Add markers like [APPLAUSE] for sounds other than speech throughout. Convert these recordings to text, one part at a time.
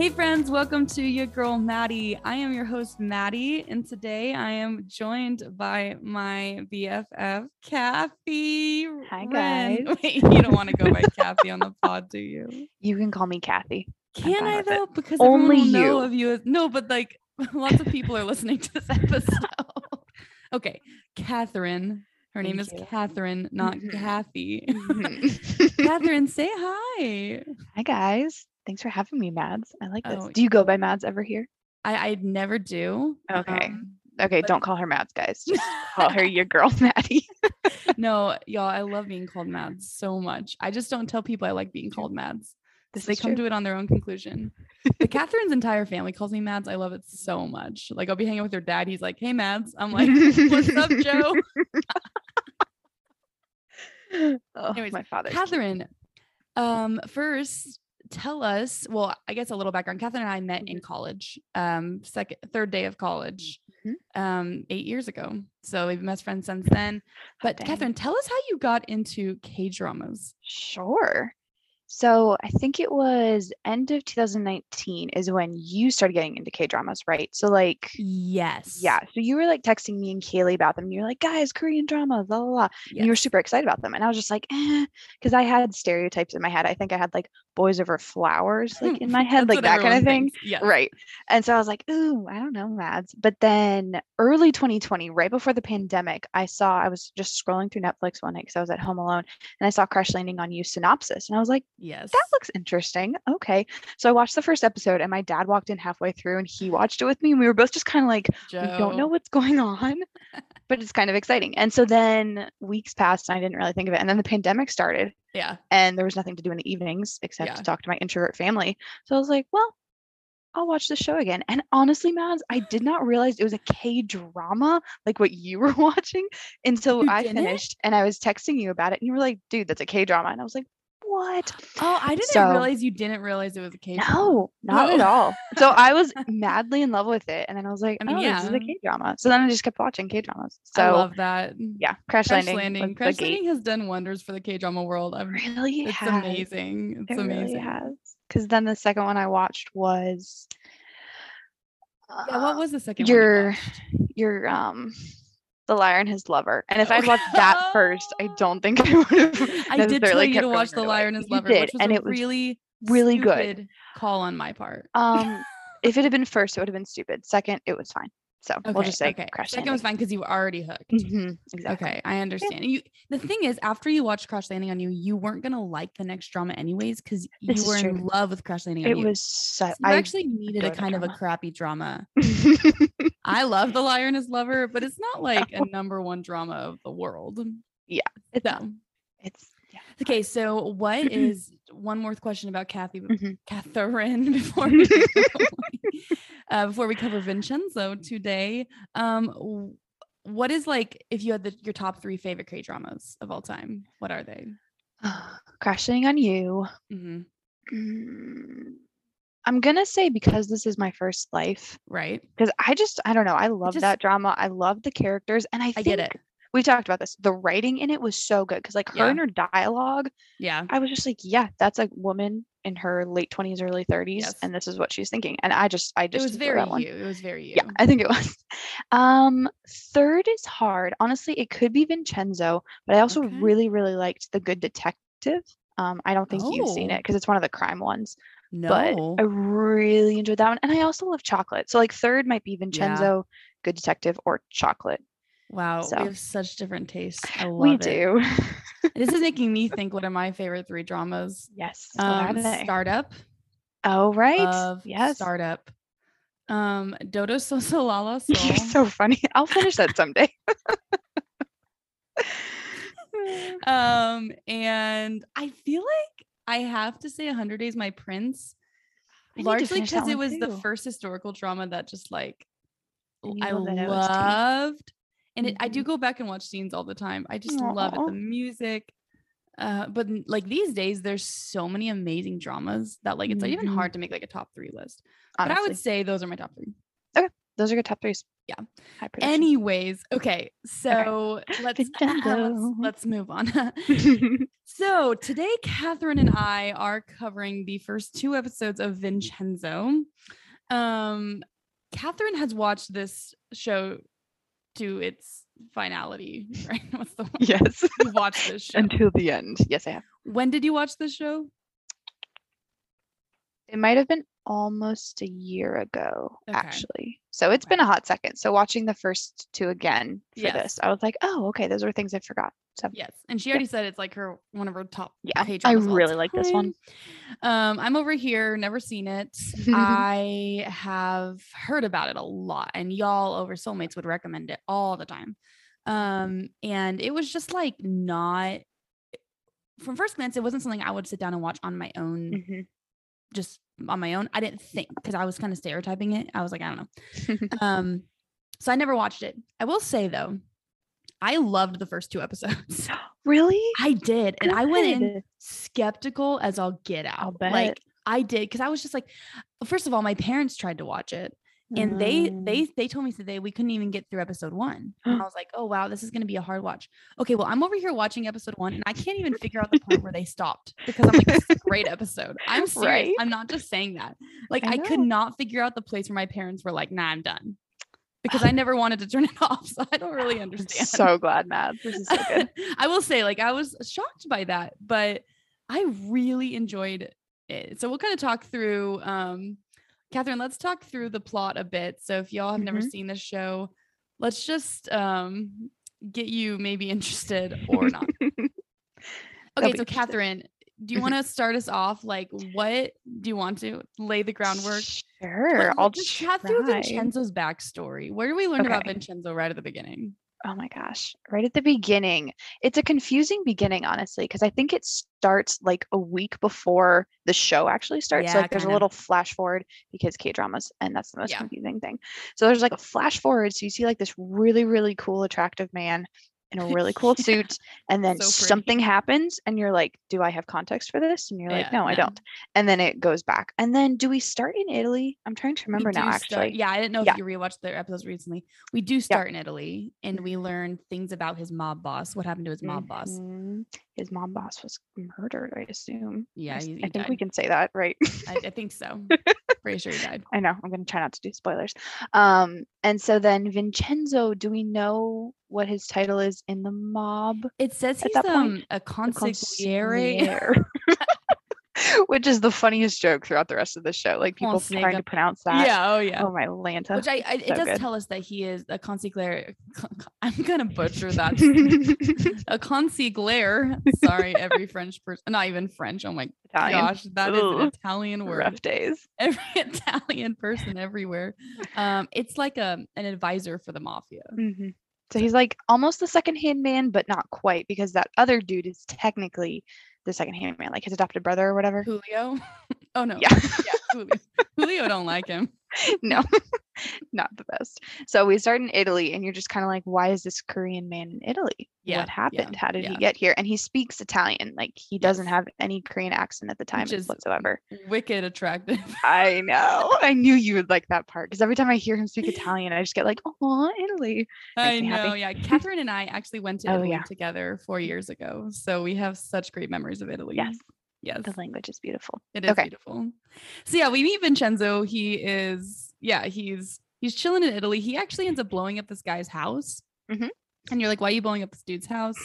Hey, friends, welcome to your girl, Maddie. I am your host, Maddie, and today I am joined by my BFF, Kathy. Hi, Wren. guys. Wait, [LAUGHS] you don't want to go by [LAUGHS] Kathy on the pod, do you? You can call me Kathy. Can I with it. though? Because Only will know you. of you. As, no, but like [LAUGHS] lots of people are listening to this episode. okay, Catherine. Her name Thank is. Catherine, not Mhm. Kathy. Mhm. Catherine, say hi. Hi, guys. Thanks for having me, Mads. I like this. Oh, Do you go by Mads ever here? I, I never do. Okay. Um, Okay, but- don't call her Mads, guys. Just [LAUGHS] call her your girl, [LAUGHS] Maddie. [LAUGHS] no, y'all, I love being called Mads so much. I just don't tell people I like being called Mads. This they come true. to it on their own conclusion. But Catherine's entire family calls me Mads. I love it so much. Like I'll be hanging with her dad. He's like, "Hey, Mads." I'm like, "What's up, Joe?" oh, Anyways, my father. Catherine, um, first tell us. Well, I guess a little background. Catherine and I met in college. Um, second, third day of college. Mhm. Um, eight years ago. So we've been best friends since then. But dang. Catherine, tell us how you got into K dramas. Sure. So I think it was end of 2019 is when you started getting into K dramas, right? So like Yes. yeah, so you were like texting me and Kaylee about them. And You're like, guys, Korean dramas, blah blah blah. And you were super excited about them. And I was just like, eh, because I had stereotypes in my head. I think I had like boys over flowers, like in [LAUGHS] my head, like that kind of thing. yeah. Right. And so I was like, ooh, I don't know, Mads. But then early 2020, right before the pandemic, I saw, I was just scrolling through Netflix one night because I was at home alone and I saw Crash Landing on You synopsis. And I was like, Yes. that looks interesting. Okay. So I watched the first episode and my dad walked in halfway through and he watched it with me. And we were both just kind of like, we don't know what's going on, [LAUGHS] but it's kind of exciting. And so then weeks passed and I didn't really think of it. And then the pandemic started Yeah. and there was nothing to do in the evenings except Yeah. to talk to my introvert family. So I was like, well, I'll watch the show again. And honestly, Mads, I did not realize it was a K drama like what you [LAUGHS] were watching until You I finished and I was texting you about it. And you were like, dude, that's a K drama. And I was like, what? Oh, I didn't So- realize you didn't realize it was a K drama. No, not at all. So I was madly in love with it. And then I was like, I mean, oh, this is a K drama. So then I just kept watching K dramas. So I love that. yeah, Crash, Crash Landing. Landing. Crash. Landing has done wonders for the K drama world. I'm, really it's has. amazing. It's It amazing. really has. Because then the second one I watched was Yeah, what uh, was the second one? you your your um the liar and his lover. And if Oh. I'd watched that [LAUGHS] first, I don't think I would have. I did tell you to watch The Liar and His Lover, did, which was and a it was really, really good. call on my part. Um, [LAUGHS] if it had been first, it would have been stupid. Second, it was fine. So we'll just say okay. Crash Second was fine because you were already hooked. Mhm, exactly. Okay, I understand. You the thing is, after you watched Crash Landing on You, you weren't gonna like the next drama anyways because you were in love with Crash Landing on It You. It was so. So I actually needed a kind of a crappy drama. [LAUGHS] I love The Liar and His Lover, but it's not like a number one drama of the world. Yeah, it's. So It's yeah. okay, so what [CLEARS THROAT] is one more question about Kathy Mhm. Catherine [LAUGHS] before we [LAUGHS] [LAUGHS] uh, before we cover Vincenzo so today? Um, what is like if you had the, your top three favorite K dramas of all time? What are they? [SIGHS] Crash Landing on You. Mm-hmm. Mm, I'm gonna say because this is my first life. Right, because I just I don't know I love just- that drama I love the characters and I I get it. We talked about this the writing in it was so good because like her Yeah. and her dialogue Yeah, I was just like yeah that's a woman in her late 20s early 30s Yes. and this is what she's thinking and I just I just, it was very you. It was very you. yeah I think it was um third is hard honestly it could be Vincenzo but I also Okay. really really liked the Good Detective um I don't think you've seen Oh. it because it's one of the crime ones no, but I really enjoyed that one. And I also love chocolate. So like third might be Vincenzo, Good Detective, or Chocolate. Wow, so- we have such different tastes. I love we it. do. [LAUGHS] This is making me think. What are my favorite three dramas? yes. Um? Startup. oh right. Of yes. Startup. Um, Dodo Sosolala [LAUGHS] You're so funny. I'll finish that someday. [LAUGHS] um, and I feel like I have to say, 100 Days My Prince, I largely because it was the first historical drama that just like I love loved. And it, I do go back and watch scenes all the time. I just love it. The music. Uh, but like these days, there's so many amazing dramas that like it's even Mhm. hard to make like a top three list. But I would say those are my top three. Okay, those are good top threes. Yeah. Anyways, okay, so let's [LAUGHS] [LAUGHS] let's let's move on. [LAUGHS] so today, Catherine and I are covering the first two episodes of Vincenzo. Um, Catherine has watched this show to its finality, [LAUGHS] right? [LAUGHS] What's the word? yes. [LAUGHS] You watched this show. Until the end. Yes, I have. when did you watch this show? It might have been almost a year ago, Okay. actually. So it's been a hot second. So watching the first two again for Yes. this, I was like, oh, okay, those are things I forgot. So Yes, and she already said it's like her one of her top. Yeah, I dramas of all really like this one. Um, I'm over here, never seen it. [LAUGHS] I have heard about it a lot, and y'all over Soulmates would recommend it all the time. Um, and it was just like not. From first glance, it wasn't something I would sit down and watch on my own, Mhm. Just on my own. I didn't think because I was kind of stereotyping it. I was like, I don't know. [LAUGHS] um, so I never watched it. I will say though, I loved the first two episodes. [GASPS] really? I did, and I went in skeptical as I'll get out. Like I did because I was just like, first of all, my parents tried to watch it, and they Mm. they they told me today we couldn't even get through episode one. And I [GASPS] was like, oh wow, this is gonna be a hard watch. Okay, well I'm over here watching episode one, and I can't even figure out the point where they stopped because I'm like, this is a great episode. I'm [LAUGHS] serious. Right? I'm not just saying that. Like I I, could not figure out the place where my parents were like, nah, I'm done. Because I [SIGHS] never wanted to turn it [LAUGHS] off, so I don't really I'm understand. so glad, Mads. This is so good. [LAUGHS] I will say, like, I was shocked by that, but I really enjoyed it. So we'll kind of talk through. Um, Catherine, let's talk through the plot a bit. So if y'all have never Mhm. seen this show, let's just um get you maybe interested [LAUGHS] or not. Okay, so. Catherine, do you Mhm. want to start us off? Like, what do you want to lay the groundwork? Sure, I'll just chat through. Vincenzo's backstory. Where do we learn about Vincenzo right at the beginning? Oh my gosh, right at the beginning. It's a confusing beginning, honestly, because I think it starts like a week before the show actually starts. So, Yeah, like there's a little flash forward because K dramas, and that's the most Yeah. confusing thing. So there's like a flash forward. So you see like this really, really cool, attractive man in a really cool Yeah. suit, [LAUGHS] and then So something happens, and you're like, Do I have context for this? And you're like, Yeah, No, I don't. And then it goes back. And then do we start in Italy? I'm trying to remember now, actually. start- yeah, I didn't know Yeah. if you rewatched their episodes recently. We do start in Italy and we learn things about his mob boss. What happened to his mob boss? Mhm. His mob boss was murdered, I assume. Yeah, Yes, he, he I think we can say that, right? I, I think so. [LAUGHS] Pretty sure he died. I know. I'm going to try not to do spoilers. Um, and so then Vincenzo, do we know what his title is in the mob? It says he's um a consigliere. [LAUGHS] [LAUGHS] Which is the funniest joke throughout the rest of the show. Like people trying to pronounce that. Yeah, oh yeah. Oh my Lanta. Which I, I it so does good. tell us that he is a consigliere. [LAUGHS] I'm gonna butcher that. a consigliere. Sorry, every French person. Not even French. Oh my Italian. gosh, that is an Italian word. Rough days. every Italian person everywhere. Um, it's like a an advisor for the mafia. Mhm. So he's like almost the second hand man, but not quite because that other dude is technically the second hand man, like his adopted brother or whatever. Julio. [LAUGHS] Oh no. Yeah. yeah Julio. Julio don't like him. [LAUGHS] no, [LAUGHS] not the best. So we start in Italy, and you're just kind of like, why is this Korean man in Italy? Yeah, what yeah, happened? How did yeah. he get here? And he speaks Italian. Like he doesn't have any Korean accent at the time whatsoever. Wicked attractive. I know. [LAUGHS] I knew you would like that part because every time I hear him speak Italian, I just get like, oh, Italy. I know. Yeah. Catherine and I actually went to Oh, Italy yeah. together four years ago. So we have such great memories of Italy. Yes, Yes. the language is beautiful. It is Okay. beautiful. So yeah, we meet Vincenzo. He is, yeah, he's he's chilling in Italy. He actually ends up blowing up this guy's house. Mhm. And you're like, why are you blowing up this dude's house?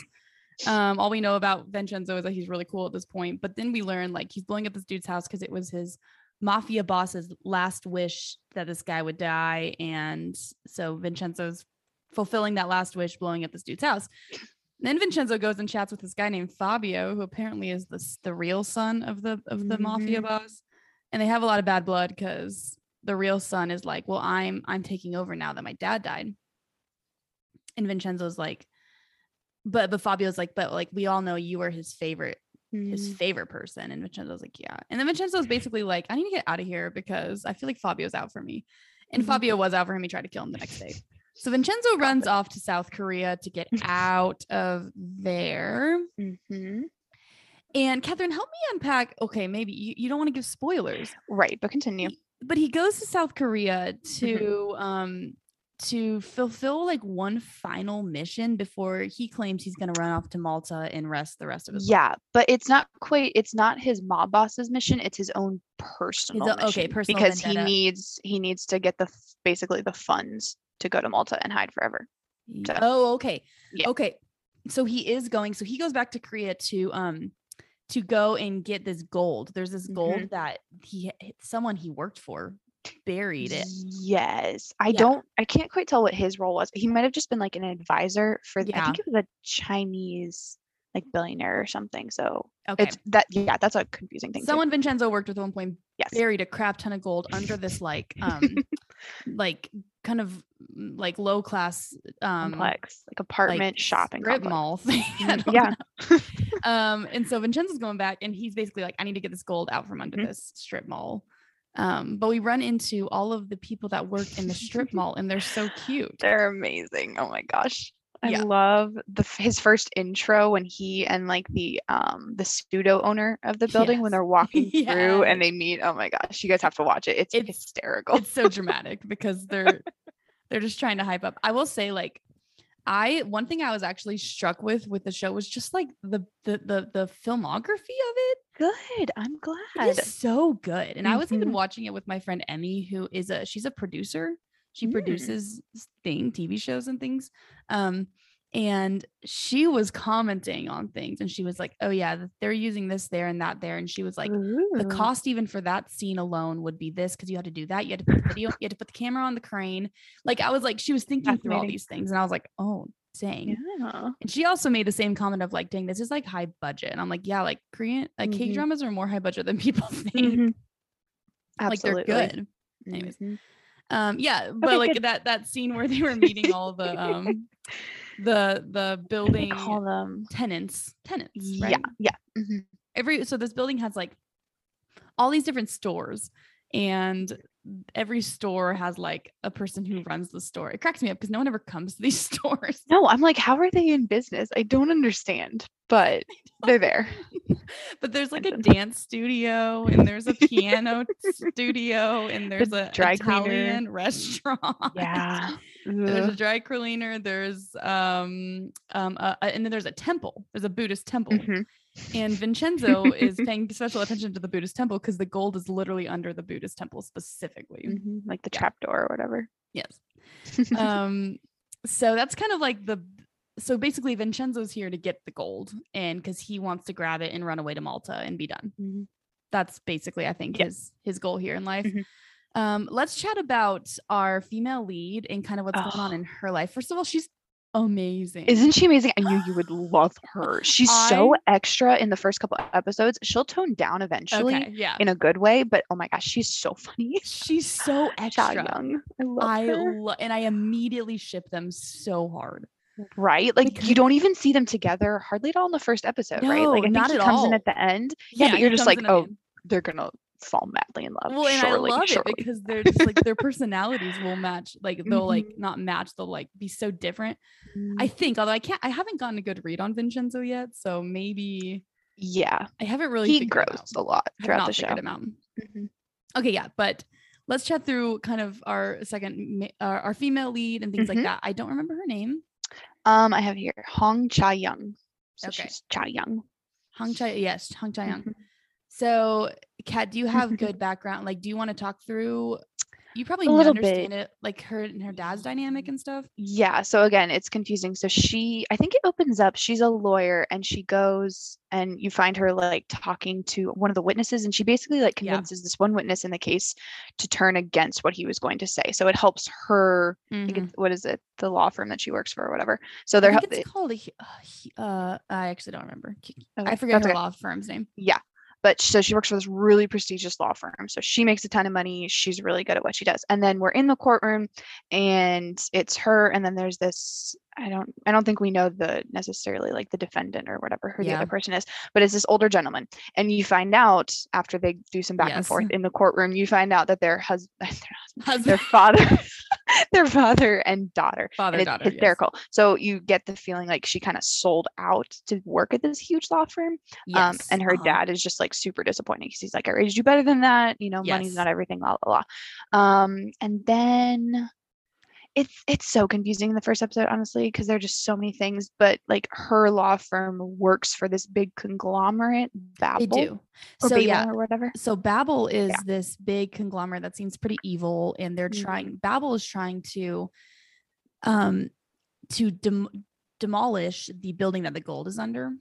Um, all we know about Vincenzo is that he's really cool at this point. But then we learn like he's blowing up this dude's house because it was his mafia boss's last wish that this guy would die. And so Vincenzo's fulfilling that last wish, blowing up this dude's house. Then Vincenzo goes and chats with this guy named Fabio, who apparently is the the real son of the of the mafia Mhm. boss, and they have a lot of bad blood because the real son is like, "Well, I'm I'm taking over now that my dad died," and Vincenzo's like, "But but Fabio's like, but like we all know you were his favorite his Mm, favorite person," and Vincenzo's like, "Yeah," and then Vincenzo's basically like, "I need to get out of here because I feel like Fabio's out for me," and Mhm. Fabio was out for him. He tried to kill him the next day. So Vincenzo runs off to South Korea to get [LAUGHS] out of there. mhm. And Catherine, help me unpack. Okay, maybe you, you don't want to give spoilers, Right, but continue. but he goes to South Korea Mm-hmm. to um to fulfill like one final mission before he claims he's going to run off to Malta and rest the rest of his life. Yeah, but it's not quite. It's not his mob boss's mission. It's his own personal o- okay, personal because he needs he needs to get the basically the funds to go to Malta and hide forever. So- Oh, okay. Yeah. Okay. So he is going. So he goes back to Korea to um to go and get this gold. There's this gold Mhm. that he someone he worked for buried it. Yes, I Yeah. don't. I can't quite tell what his role was. He might have just been like an advisor for. the- I think it was a Chinese like billionaire or something. So Okay. it's that. Yeah, that's a confusing thing. too. Someone Vincenzo worked with at one point Yes. buried a crap ton of gold under this like um [LAUGHS] like kind of mm, like low class um complex, like apartment shopping strip complex. mall [LAUGHS] thing. Don't yeah. [LAUGHS] um, and so Vincenzo's going back and he's basically like, I need to get this gold out from under Mhm. this strip mall. Um, but we run into all of the people that work in the strip mall and they're so cute. They're amazing. Oh my gosh. I Yeah. love the his first intro when he and like the um the pseudo owner of the building when they're [LAUGHS] walking through and they meet. Oh my gosh, you guys have to watch it. It's, It's- hysterical. It's so dramatic because [LAUGHS] they're they're just trying to hype up. I will say, like, I one thing I was actually struck with with the show was just like the the the, the filmography of it. Good. I'm glad. It is so good. And I was even Mhm. watching it with my friend Emmy, who is a she's a producer. She Mm. produces thing, TV shows and things. Um, and she was commenting on things and she was like, Oh yeah, they're using this there and that there. And she was like, the cost even for that scene alone would be this because you had to do that. You had to put the video, you had to put the camera on the crane. Like I was like, she was thinking through all these things, and I was like, oh, dang. Yeah. And she also made the same comment of like, dang, this is like high budget. And I'm like, yeah, like Korean, like K Mhm. dramas are more high budget than people [LAUGHS] think. Mhm. Like they're good. Anyways. Mhm. Um, yeah, but Okay, like good. that that scene where they were meeting all the [LAUGHS] um the the building call them. tenants, tenants, Yeah. right? Yeah. mhm. every so this building has like all these different stores and every store has like a person who runs the store it cracks me up because no one ever comes to these [LAUGHS] stores No, I'm like, how are they in business? I don't understand, but [LAUGHS] they're there. [LAUGHS] but there's like a dance studio and there's a piano studio and there's a dry cleaner. Restaurant Yeah. there's a dry cleaner there's um um uh, and then there's a temple there's a buddhist temple Mhm. And Vincenzo is paying special attention to the Buddhist temple because the gold is literally under the Buddhist temple specifically. Mhm, Like the Yeah. trapdoor or whatever. Yes. [LAUGHS] um, so that's kind of like the so basically Vincenzo's here to get the gold and because he wants to grab it and run away to Malta and be done. Mhm. That's basically I think Yeah. his his goal here in life. Mhm. Um, let's chat about our female lead and kind of what's going on Oh. in her life. First of all, she's amazing. Isn't she amazing? I knew you would love her. She's so extra in the first couple episodes. She'll tone down eventually okay? Yeah, in a good way, but oh my gosh, she's so funny. she's so [SIGHS] extra. Young. I love I her. lo- and I immediately ship them so hard. Right? Like because- you don't even see them together hardly at all in the first episode, right? Like I think not he comes in at the end. Yeah, but you're just like, in at the oh, end. they're gonna fall madly in love. well, and surely, I love surely. it because they're [LAUGHS] just like their personalities will match. Like they'll like Mhm. not match. They'll like be so different. Mm, I think, although I can't, I haven't gotten a good read on Vincenzo yet, so maybe yeah, I haven't really. he grows a lot throughout the show. figured him out. Mhm. Okay, yeah, but let's chat through kind of our second, ma- our, female lead and things like that. I don't remember her name. Um, I have here Hong Cha Young. So Okay. she's Cha Young. Hong Cha, yes, Hong Cha Young. So, Kat, do you have [LAUGHS] good background? Like, do you want to talk through? You probably understand it, like her and her dad's dynamic and stuff. Yeah, so again, it's confusing. So she, I think it opens up, she's a lawyer and she goes and you find her like talking to one of the witnesses and she basically like Yeah. convinces this one witness in the case to turn against what he was going to say. So it helps her, I think Mhm. it's, what is it, the law firm that she works for or whatever. So they're, think hel- it's called a. Uh, uh, I actually don't remember. K- I okay, forget her okay. law firm's name. Yeah. But so she works for this really prestigious law firm. So she makes a ton of money. She's really good at what she does. And then we're in the courtroom and it's her. And then there's this, I don't I don't think we know the necessarily like the defendant or whatever who the other person is, but it's this older gentleman. And you find out after they do some back and forth in the courtroom, you find out that their husband [LAUGHS] their, husband, Husband, their father [LAUGHS] their father and daughter father, and it's daughter. yes. hysterical. So you get the feeling like she kind of sold out to work at this huge law firm. Um, and her uh-huh. dad is just like super disappointing because he's like, I raised you better than that. You know, money's not everything, blah, blah, blah. Um, and then it's it's so confusing in the first episode, honestly, because there are just so many things. But like her law firm works for this big conglomerate, Babel. They do. So Babel yeah, or whatever. so Babel is Yeah. this big conglomerate that seems pretty evil, and they're Mhm. trying. Babel is trying to, um, to dem- demolish the building that the gold is under.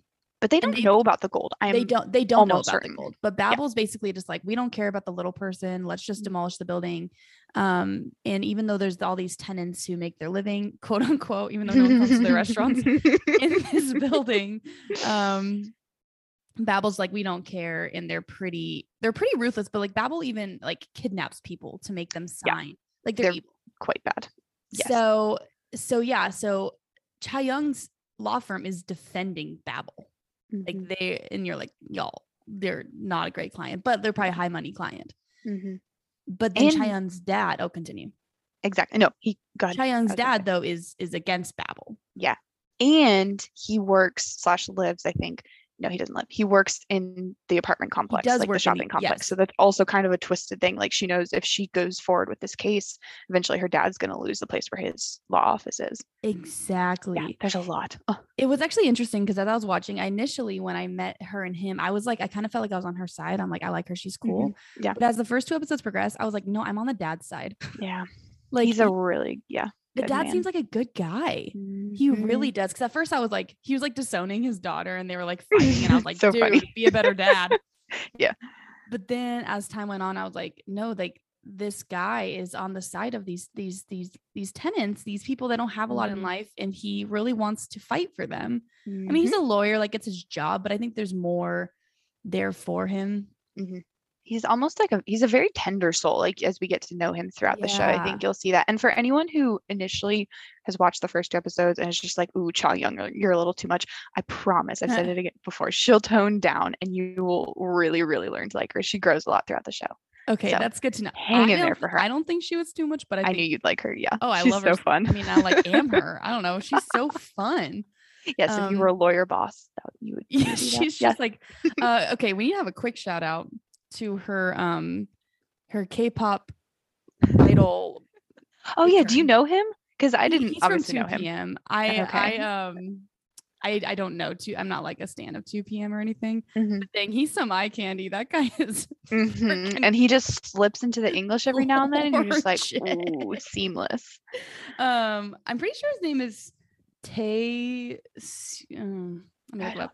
But they don't they- know about the gold. I'm they don't. They don't know about certain. the gold. But Babel's basically just like we don't care about the little person. Let's just Mhm. demolish the building. Um, and even though there's all these tenants who make their living, quote unquote, even though no one comes to their restaurants [LAUGHS] in this building um Babel's like we don't care and they're pretty they're pretty ruthless but like Babel even like kidnaps people to make them Yeah. sign like they're, They're- evil. Quite bad. Yes. So so yeah so Cha Young's law firm is defending Babel like Mhm, they and you're like y'all they're not a great client but they're probably high money client mhm. But then And- Cha Young's dad oh continue Exactly. No, he got Cha Young's was gonna dad though is is against Babel Yeah, and he works slash lives, I think. No, he doesn't live. He works in the apartment complex, like the in the- shopping complex. yes. So that's also kind of a twisted thing. Like she knows if she goes forward with this case, eventually her dad's gonna lose the place where his law office is. exactly Yeah, there's a lot. Oh, it was actually interesting because as I was watching, I initially when I met her and him, I was like, I kind of felt like I was on her side. I'm like, I like her, she's cool. Mm-hmm. Yeah. But as the first two episodes progressed, I was like, no, I'm on the dad's side. yeah. [LAUGHS] like He's a really yeah. The dad man. seems like a good guy. He Mhm. really does. Because at first I was like, he was like disowning his daughter, and they were like [LAUGHS] fighting, and I was like, So dude, funny. be a better dad. [LAUGHS] Yeah. But then as time went on, I was like, no, like this guy is on the side of these these these these tenants, these people that don't have a lot in Mhm. life, and he really wants to fight for them. I Mhm. mean, he's a lawyer, like it's his job, but I think there's more there for him. He's almost like a he's a very tender soul like as we get to know him throughout the show i think you'll see that and for anyone who initially has watched the first two episodes and is just like ooh cha young you're- a little too much i promise i've said [LAUGHS] it again before she'll tone down and you will really really learn to like her she grows a lot throughout the show Okay, So, that's good to know. hang I in there for her. I don't think she was too much, but I, i, knew you'd like her yeah Oh, I she's love so her. fun I mean, I like [LAUGHS] am her. I don't know. She's so fun. [LAUGHS] yes if um, you were a lawyer boss that you would, Yeah, that. she's yes just like uh okay, we need to have a quick shout out to her um her K-pop idol. [LAUGHS] oh yeah do you know him because i didn't he's from obviously 2 know him PM. I Okay. I um I, I don't know too. I'm not like a stan of 2PM or anything. Mhm. But dang, he's some eye candy. That guy [LAUGHS] is Mhm. and he just slips into the english every now and then and you're just like ooh seamless um I'm pretty sure his name is Tay um, I don't up.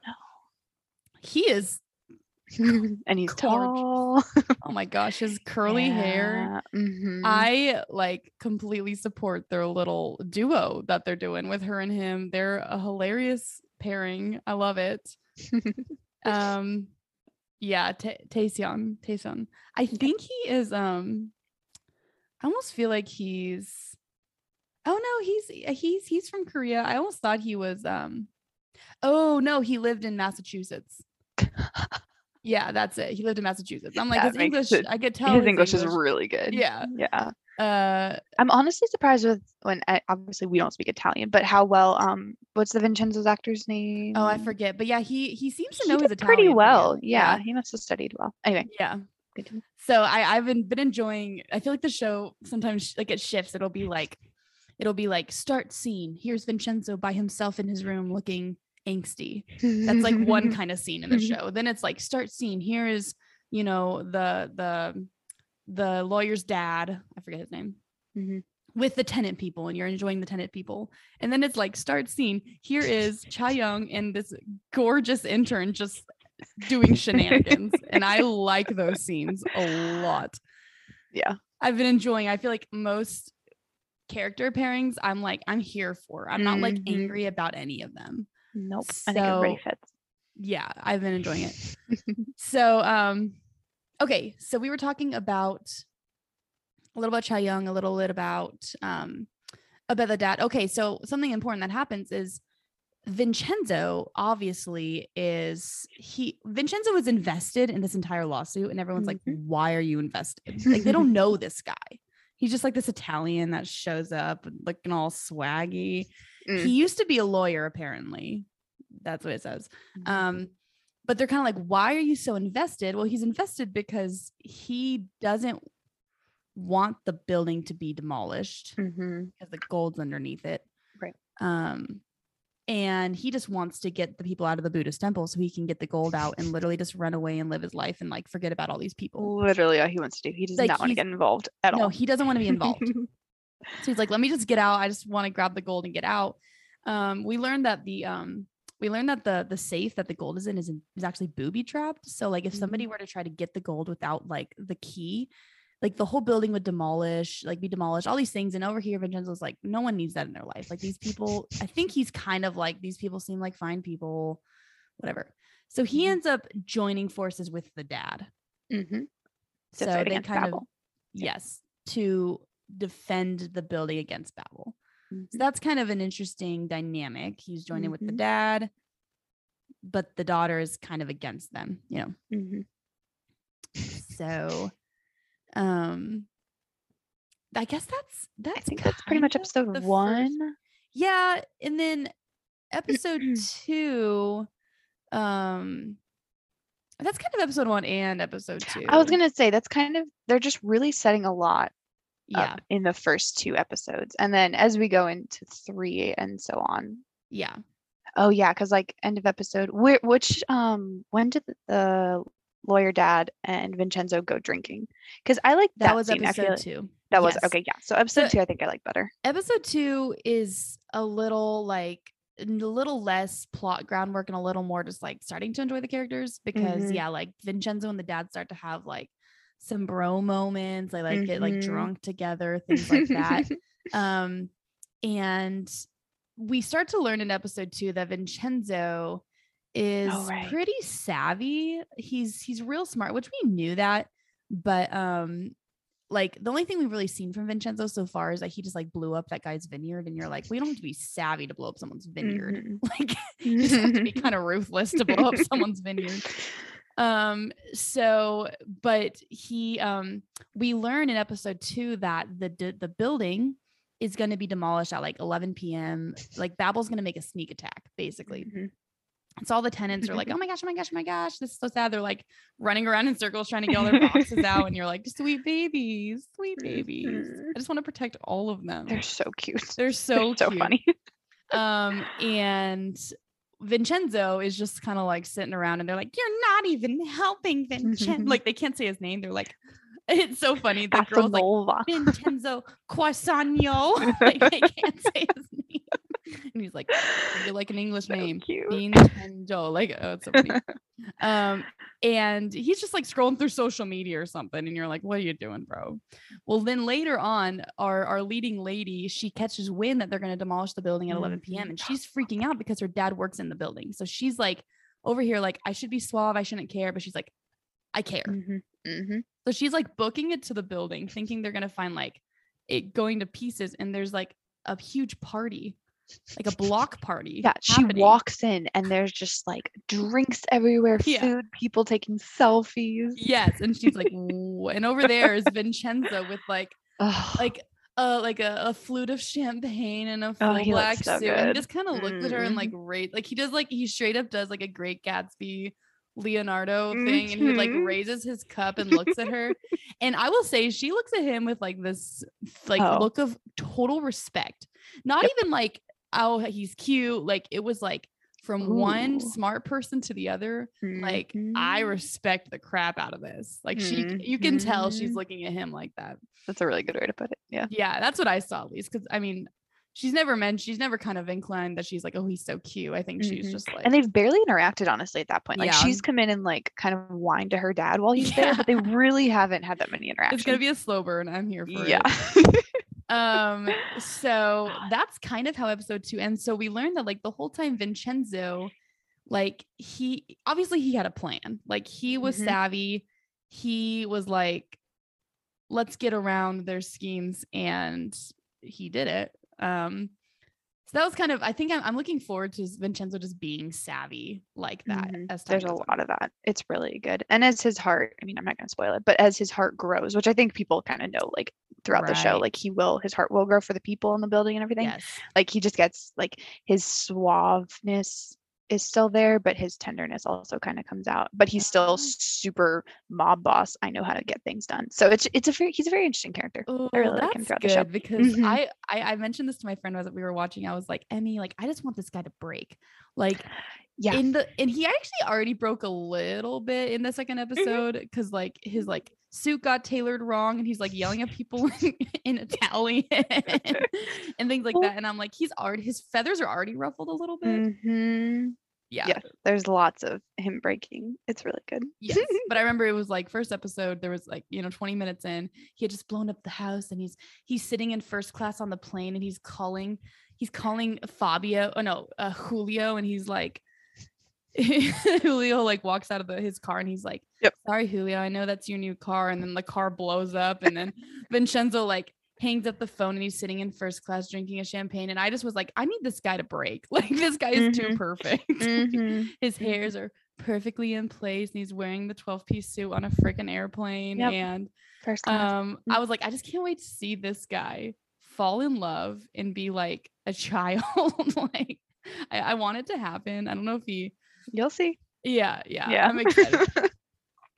He is [LAUGHS] and he's tall. [LAUGHS] oh my gosh, his curly hair. Yeah, mhm. I like completely support their little duo that they're doing with her and him. They're a hilarious pairing. I love it. [LAUGHS] um yeah, Ta- Taecyeon, Taecyeon. I think he is um I almost feel like he's Oh no, he's he's he's from Korea. I almost thought he was um Oh no, he lived in Massachusetts. Yeah, that's it. He lived in Massachusetts. I'm like That his English. it- I could tell his English is really good. Yeah. Yeah. Uh, I'm honestly surprised with when I, obviously we don't speak Italian, but how well um what's the Vincenzo's actor's name? oh, I forget, but yeah, he he seems to He know his Italian pretty well. good. Yeah, he must have studied well. Anyway, yeah. good to. So I I've been been enjoying. I feel like the show sometimes like it shifts. It'll be like, it'll be like start scene. Here's Vincenzo by himself in his room looking angsty. That's like one [LAUGHS] kind of scene in the show. Then it's like start scene. Here is you know the the the lawyer's dad. I forget his name. Mhm. With the tenant people, and you're enjoying the tenant people, and then it's like start scene. Here is Cha Young and this gorgeous intern just doing shenanigans, and I [LAUGHS] like those scenes a lot. Yeah. I've been enjoying. I feel like most character pairings, I'm like I'm here for. I'm not like Mhm. angry about any of them Nope. I think So- fits. yeah i've been enjoying it [LAUGHS] so um okay so we were talking about a little about Cha Young, a little bit about um about the dad. Okay, so something important that happens is Vincenzo obviously is he Vincenzo was invested in this entire lawsuit and everyone's like Mhm. why are you invested? Like they don't [LAUGHS] know this guy. He's just like this Italian that shows up looking all swaggy. Mm. He used to be a lawyer apparently. That's what it says. Mm-hmm. Um, but they're kind of like, why are you so invested? Well, he's invested because he doesn't want the building to be demolished hmm because the gold's underneath it. Right. Um, and he just wants to get the people out of the Buddhist temple so he can get the gold out and literally just run away and live his life and like forget about all these people. Literally all he wants to do. He does Like, not want to get involved at No, all. No, he doesn't want to be involved. [LAUGHS] So he's like, let me just get out. I just want to grab the gold and get out. Um, we learned that the um we learned that the the safe that the gold is in is in, is actually booby trapped. So like if somebody were to try to get the gold without like the key, like the whole building would demolish, like be demolished, all these things. And over here, Vincenzo's like, no one needs that in their life. Like these people, [LAUGHS] I think he's kind of like these people seem like fine people, whatever. So he Mhm. ends up joining forces with the dad. hmm So they kind of Babel. Yeah. yes to defend the building against Babel. So Mhm. that's kind of an interesting dynamic. He's joining with the Mhm. dad, but the daughter is kind of against them, you know. Mhm. So um I guess that's that's I think that's pretty much kind of the episode first- one. Yeah, and then episode [CLEARS THROAT] 2 um that's kind of episode 1 and episode 2. I was gonna say that's kind of they're just really setting a lot Yeah. up in the first two episodes, and then as we go into three and so on. Yeah. Oh yeah, because like end of episode, where which um when did the lawyer dad and Vincenzo go drinking? Because I like That, that, was scene. Episode like 2. that was Yes. okay. Yeah, so episode So- two I think I like better. episode two is a little like a little less plot groundwork and a little more just like starting to enjoy the characters because Mhm. yeah like vincenzo and the dad start to have like some bro moments they like get like Mhm. drunk together things like that [LAUGHS] um and we start to learn in episode two that vincenzo is Oh, right. pretty savvy he's he's real smart which we knew that but um like the only thing we've really seen from Vincenzo so far is that he just like blew up that guy's vineyard, and you're like, we don't have to be savvy to blow up someone's vineyard. Mhm. [LAUGHS] Like [LAUGHS] you just have to be kind of ruthless to blow up someone's vineyard. Um, so but he um we learn in episode two that the the, building is going to be demolished at like 11 p.m. Like Babel's going to make a sneak attack, basically. Mhm. So all the tenants are like, [LAUGHS] oh my gosh, oh my gosh, oh my gosh, this is so sad. They're like running around in circles trying to get all their boxes [LAUGHS] out. And you're like, sweet babies, sweet babies. Mhm. I just want to protect all of them. They're so cute. They're so so cute. funny. [LAUGHS] Um, and Vincenzo is just kind of like sitting around and they're like, You're not even helping Vincenzo. [LAUGHS] like they can't say his name. They're like, it's so funny. The girl's like Vincenzo [LAUGHS] Quasano. [LAUGHS] like they can't say his name. [LAUGHS] And he's like, you're like an [LAUGHS] English So name. cute. Vincenzo. Like, oh, it's so funny. [LAUGHS] um, and he's just like scrolling through social media or something, and you're like, what are you doing, bro? Well, then later on, our our leading lady, she catches wind that they're gonna demolish the building at 11 p.m. And she's freaking out because her dad works in the building. So she's like over here, like, I should be suave, I shouldn't care, but she's like, I care. Mhm. Mhm. So she's like booking it to the building, thinking they're gonna find like it going to pieces, and there's like a huge party, like a block party. Yeah, she walks in and there's just like drinks everywhere, Yeah. food, people taking selfies. Yes, and she's like, [LAUGHS] and over there is Vincenzo with like like uh like a, a flute of champagne and a Oh, full looks black so suit. And he just kind of looks at her and like rate like he does like he straight up does like a great Gatsby Leonardo thing and he like Mhm. raises his cup and looks at her. [LAUGHS] And I will say she looks at him with like this like Oh. look of total respect. Not Yep. even like oh he's cute. Like it was like from one smart person to the other like I Mhm. respect the crap out of this. Like she you can tell she's Mhm. looking at him like that. That's a really good way to put it. Yeah. Yeah, that's what I saw at least. Cause I mean, she's never meant she's never kind of inclined that she's like, oh, he's so cute. I think she's Mhm. just like And they've barely interacted honestly at that point. Like Yeah. she's come in and like kind of whined to her dad while he's there, but they really haven't had that many interactions. [LAUGHS] it's gonna be a slow burn. I'm here for it. yeah. [LAUGHS] Um, so that's kind of how episode two ends. So we learned that like the whole time Vincenzo, like he obviously he had a plan. Like he was Mhm. savvy. He was like, let's get around their schemes, and he did it. Um, so that was kind of I think I'm, I'm looking forward to Vincenzo just being savvy like that. Mhm. As There's a on. lot of that. It's really good. And as his heart, I mean, I'm not going to spoil it, but as his heart grows, which I think people kind of know like throughout the show, like he will, his heart will grow for the people in the building and everything. Yes. Like he just gets like his suaveness is still there, but his tenderness also kind of comes out. But he's still Ah. super mob boss. I know how to get things done. So it's it's a very he's a very interesting character. Oh, I really like him throughout the good show. because Mhm. I, I I mentioned this to my friend as we were watching. I was like, Emmy, like I just want this guy to break. Like Yeah. in the and he actually already broke a little bit in the second Mm-hmm. episode because like his like suit got tailored wrong and he's like yelling at people [LAUGHS] in, Italian [LAUGHS] and things like that. And I'm like, he's already his feathers are already ruffled a little bit. hmm Yeah. Yes, there's lots of him breaking. It's really good. Yes. But I remember it was like first episode, there was like, you know, 20 minutes in, he had just blown up the house and he's he's sitting in first class on the plane and he's calling, he's calling Fabio, oh no, uh, Julio, and he's like [LAUGHS] Julio like walks out of the, his car and he's like, Yep. sorry, Julio, I know that's your new car. And then the car blows up and then Vincenzo like hangs up the phone and he's sitting in first class drinking a champagne. And I just was like, I need this guy to break. [LAUGHS] Like this guy is too Mhm. perfect. [LAUGHS] Mhm. His hairs are perfectly in place and he's wearing the 12 piece suit on a freaking airplane. Yep. And First class. um, I was like, I just can't wait to see this guy fall in love and be like a child. like I, I want it to happen. I don't know if he You'll see. yeah, yeah, Yeah. I'm excited. [LAUGHS]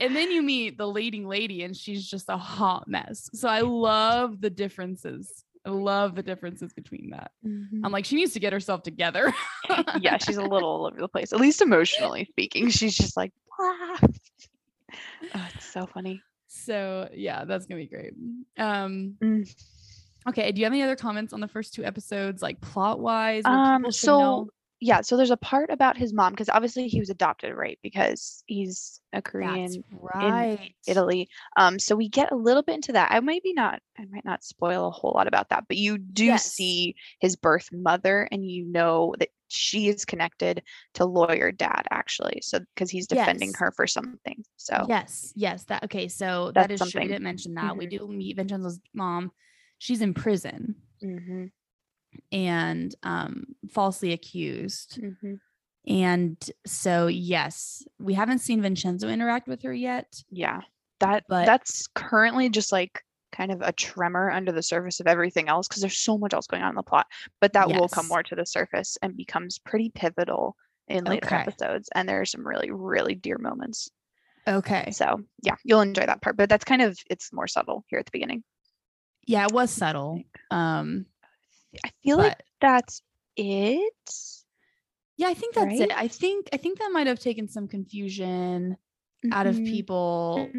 and then you meet the leading lady and she's just a hot mess. So I love the differences. I love the differences between that. Mhm. I'm like, she needs to get herself together. [LAUGHS] yeah, she's a little all over the place. At least emotionally speaking, she's just like, "Wah." [LAUGHS] oh, it's so funny. So yeah, that's gonna be great. Um Mm. okay, do you have any other comments on the first two episodes, like plot wise? Um, so yeah, so there's a part about his mom because obviously he was adopted, right? Because he's a Korean that's right. Italy. Um, so we get a little bit into that. I maybe not, I might not spoil a whole lot about that, but you do Yes. see his birth mother, and you know that she is connected to lawyer dad actually. So because he's defending Yes. her for something. So Yes, yes. That okay. So that That's is true. We something. didn't mention that. We Mhm. do meet Vincenzo's mom. She's in prison Mhm, and um falsely accused. mhm. And so yes, we haven't seen Vincenzo interact with her yet. yeah, that But- that's currently just like kind of a tremor under the surface of everything else because there's so much else going on in the plot. But that will come more to the surface and becomes pretty pivotal in later Okay. episodes. And there are some really, really dear moments. Okay. So yeah, you'll enjoy that part. But that's kind of it's more subtle here at the beginning. Yeah, it was subtle. Um I feel like that's it. yeah, I think that's it. I think I think that might have taken some confusion out of Mhm. people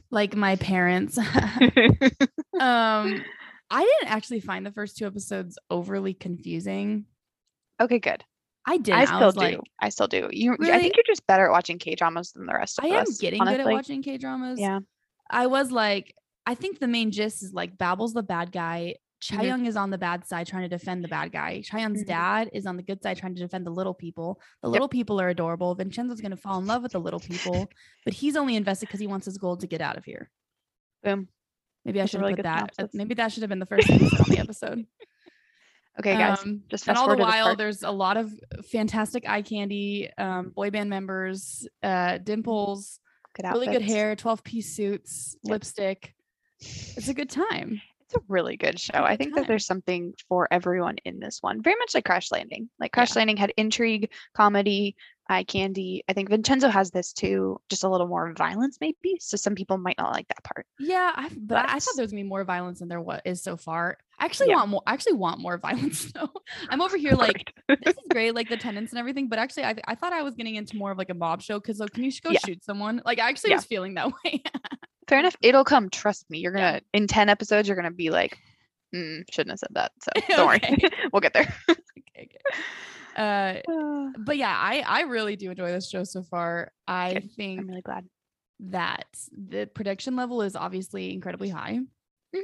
[LAUGHS] like my parents. [LAUGHS] um I didn't actually find the first two episodes overly confusing. okay, good. I did. I I, still was do. like, I still do. You, I think you're just better at watching K dramas than the rest of us. I am getting good at watching K dramas. Yeah. I was like, I think the main gist is like Babel's the bad guy. Cha Mhm. Is on the bad side trying to defend the bad guy. Cha Young's Mhm. dad is on the good side trying to defend the little people. The Yep. little people are adorable. Vincenzo's going to fall in love with the little people, [LAUGHS] but he's only invested because he wants his gold to get out of here. Boom. Maybe I That's a should have really put that. uh, synopsis. Maybe that should have been the first episode on the episode. [LAUGHS] Okay, guys. Um, just and all the forward to this while, part. there's a lot of fantastic eye candy, um, boy band members, uh, dimples, good really good hair, 12 piece suits, Yep. lipstick. It's a good time. It's a really good show. I think that there's something for everyone in this one. Very much like Crash Landing. Like Crash Yeah. Landing had intrigue, comedy, eye candy. I think Vincenzo has this too, just a little more violence maybe. So some people might not like that part. Yeah, I, but I, I thought there was gonna be more violence than there what is so far. I actually Yeah. want more. I actually want more [LAUGHS] violence though. I'm over here like [LAUGHS] this is great, like the tenants and everything. But actually, I, I thought I was getting into more of like a mob show because like, can you go Yeah. shoot someone? Like I actually was feeling that [LAUGHS] way. Fair enough. It'll come. Trust me. You're gonna in ten episodes. You're gonna be like, mm, shouldn't have said that. So [LAUGHS] don't Okay. worry. [LAUGHS] we'll get there. [LAUGHS] okay, okay. Uh, [SIGHS] but yeah, I I really do enjoy this show so far. I Good. think I'm really glad. that the production level is obviously incredibly high. Mhm.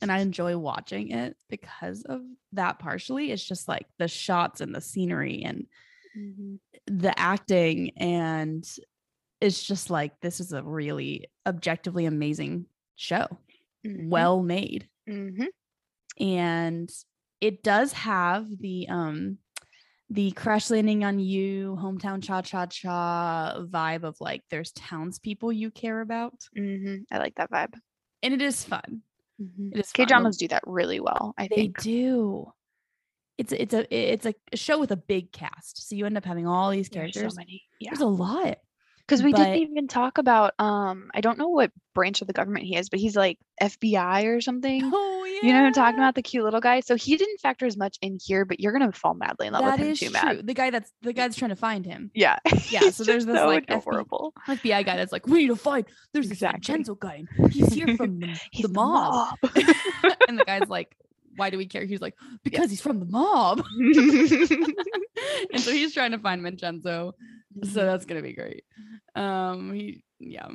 And I enjoy watching it because of that partially. It's just like the shots and the scenery and Mhm. the acting and it's just like this is a really objectively amazing show. Mhm. Well made. Mhm. And it does have the um the crash landing on you hometown cha cha cha vibe of like there's townspeople you care about Mhm. I like that vibe. and it is fun Mhm. it is K fun. dramas do that really well. I they think. They do it's it's a it's a show with a big cast, so you end up having all these There's characters. so many. Yeah. There's a lot. Because we but- didn't even talk about um I don't know what branch of the government he is, but he's like FBI or something. Oh yeah, You know what I'm talking about? The cute little guy. So he didn't factor as much in here, but you're gonna fall madly in love That with him is too, true. Mads. The guy that's the guy that's trying to find him. Yeah. [LAUGHS] Yeah, so there's this, so like, FBI adorable. FBI guy that's like, we need to find. There's this Exactly. Vincenzo guy. He's here [LAUGHS] from the, the mob. mob. [LAUGHS] and the guy's like, why do we care? He's like, because he's from the mob. and so he's trying to find Vincenzo. So that's gonna be great. Um, he yeah,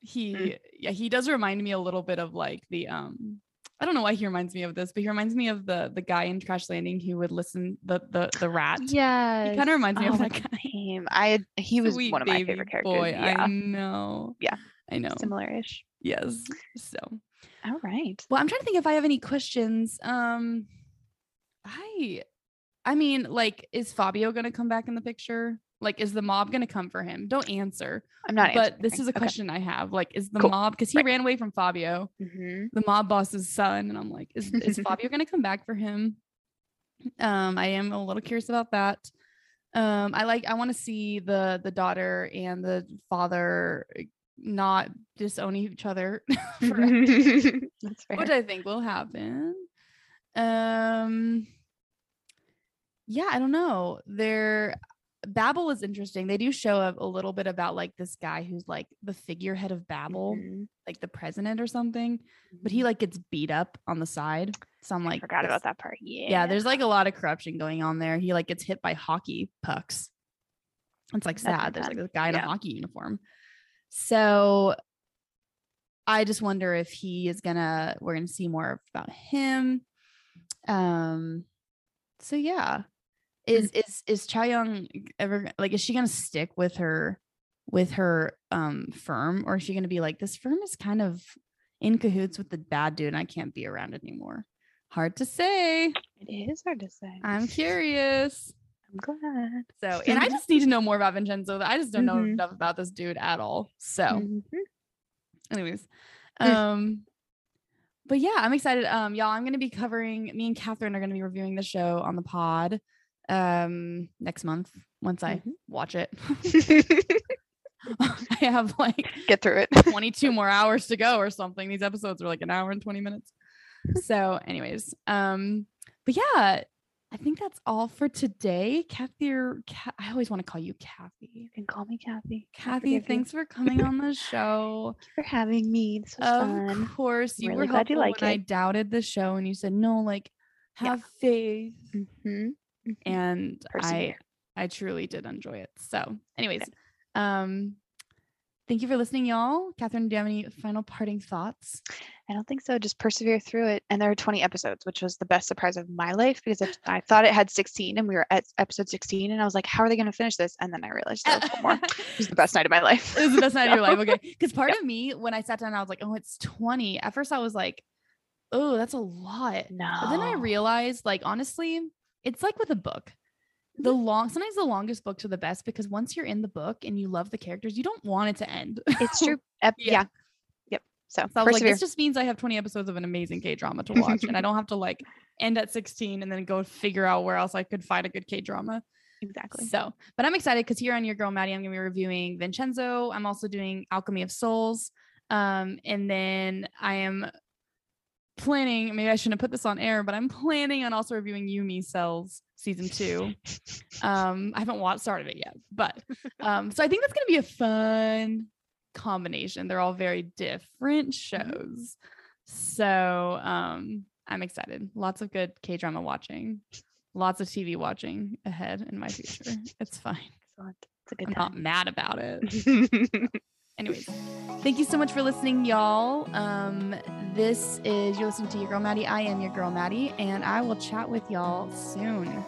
he yeah he does remind me a little bit of like the um. I don't know why he reminds me of this, but he reminds me of the the guy in Crash Landing who would listen the the the rat. yeah. He kind of reminds me oh, of that guy. name? I he was Sweet one of my favorite characters. Boy, yeah. I know. Yeah. I know. Similar-ish. Yes. So, All right. well, I'm trying to think if I have any questions. Um, I, I mean, like, is Fabio gonna come back in the picture? Like, is the mob gonna come for him? Don't answer. I'm not But this is a Okay. question I have. Like, is the Cool. mob because he Right. ran away from Fabio, Mhm. the mob boss's son, and I'm like, is is [LAUGHS] Fabio gonna come back for him? Um, I am a little curious about that. Um, I like I want to see the the daughter and the father eh, not disown each other, [LAUGHS] [LAUGHS] which I think will happen. Um, yeah, I don't know. They're Babel is interesting. They do show a, a little bit about like this guy who's like the figurehead of Babel, Mhm. like the president or something, but he like gets beat up on the side. So I'm like, I forgot about that part. Yeah. yeah. there's like a lot of corruption going on there. He like gets hit by hockey pucks. It's like That's sad. There's bad. like a guy in Yeah. a hockey uniform. So I just wonder if he is gonna we're gonna see more about him. Um so yeah. Is is is Cha Young ever like is she gonna stick with her with her um firm or is she gonna be like this firm is kind of in cahoots with the bad dude and I can't be around anymore? Hard to say. It is hard to say. I'm curious. I'm glad. So, and I [LAUGHS] just need to know more about Vincenzo. I just don't know Mhm. enough about this dude at all. So, Mhm. anyways, [LAUGHS] um, but yeah, I'm excited. Um, y'all, I'm gonna be covering. Me and Kathryn are gonna be reviewing the show on the pod, um, next month once I Mhm. watch it. [LAUGHS] [LAUGHS] I have like Get through it. [LAUGHS] 22 more hours to go or something. These episodes are like an hour and 20 minutes. So, anyways, um, but yeah, I think that's all for today. Kathy or Ca- I always want to call you Kathy. You can call me Kathy. Kathy, you. thanks for coming on the show. for having me. This was fun. of fun. course, you Really were glad you like when I doubted the show and you said no, like have faith, Mhm. Mhm. and I Persevere. I truly did enjoy it. So, anyways, um, thank you for listening, y'all. Kathryn, do you have any final parting thoughts? I don't think so. Just persevere through it. And there are 20 episodes, which was the best surprise of my life because if I thought it had 16 and we were at episode 16 and I was like, how are they going to finish this? And then I realized there was one more. [LAUGHS] It was the best night of my life. It was the best night of your life. Okay. [LAUGHS] Because part of me, when I sat down, I was like, oh, it's 20. At first, I was like, oh, that's a lot. No. But then I realized, like, honestly, it's like with a book. The long, sometimes the longest books are the best because once you're in the book and you love the characters, you don't want it to end. It's true. [LAUGHS] Yeah. yeah. Yep. So, So like, this just means I have 20 episodes of an amazing K drama to [LAUGHS] watch, and I don't have to like end at 16 and then go figure out where else I could find a good K drama. exactly. So, but I'm excited because here on Your Girl Maddie, I'm gonna be reviewing Vincenzo. I'm also doing Alchemy of Souls. Um, and then I am planning, maybe I shouldn't have put this on air, but I'm planning on also reviewing Yumi Cells season two. [LAUGHS] Um, I haven't watched started it yet, but um, so I think that's gonna be a fun combination. They're all very different shows. So um I'm excited. Lots of good K drama watching, lots of TV watching ahead in my future. [LAUGHS] It's fine. Excellent. It's a good I'm not mad about it. [LAUGHS] Anyways, thank you so much for listening, y'all. Um, this is you're listening to your girl Maddie. I am your girl Maddie, and I will chat with y'all soon.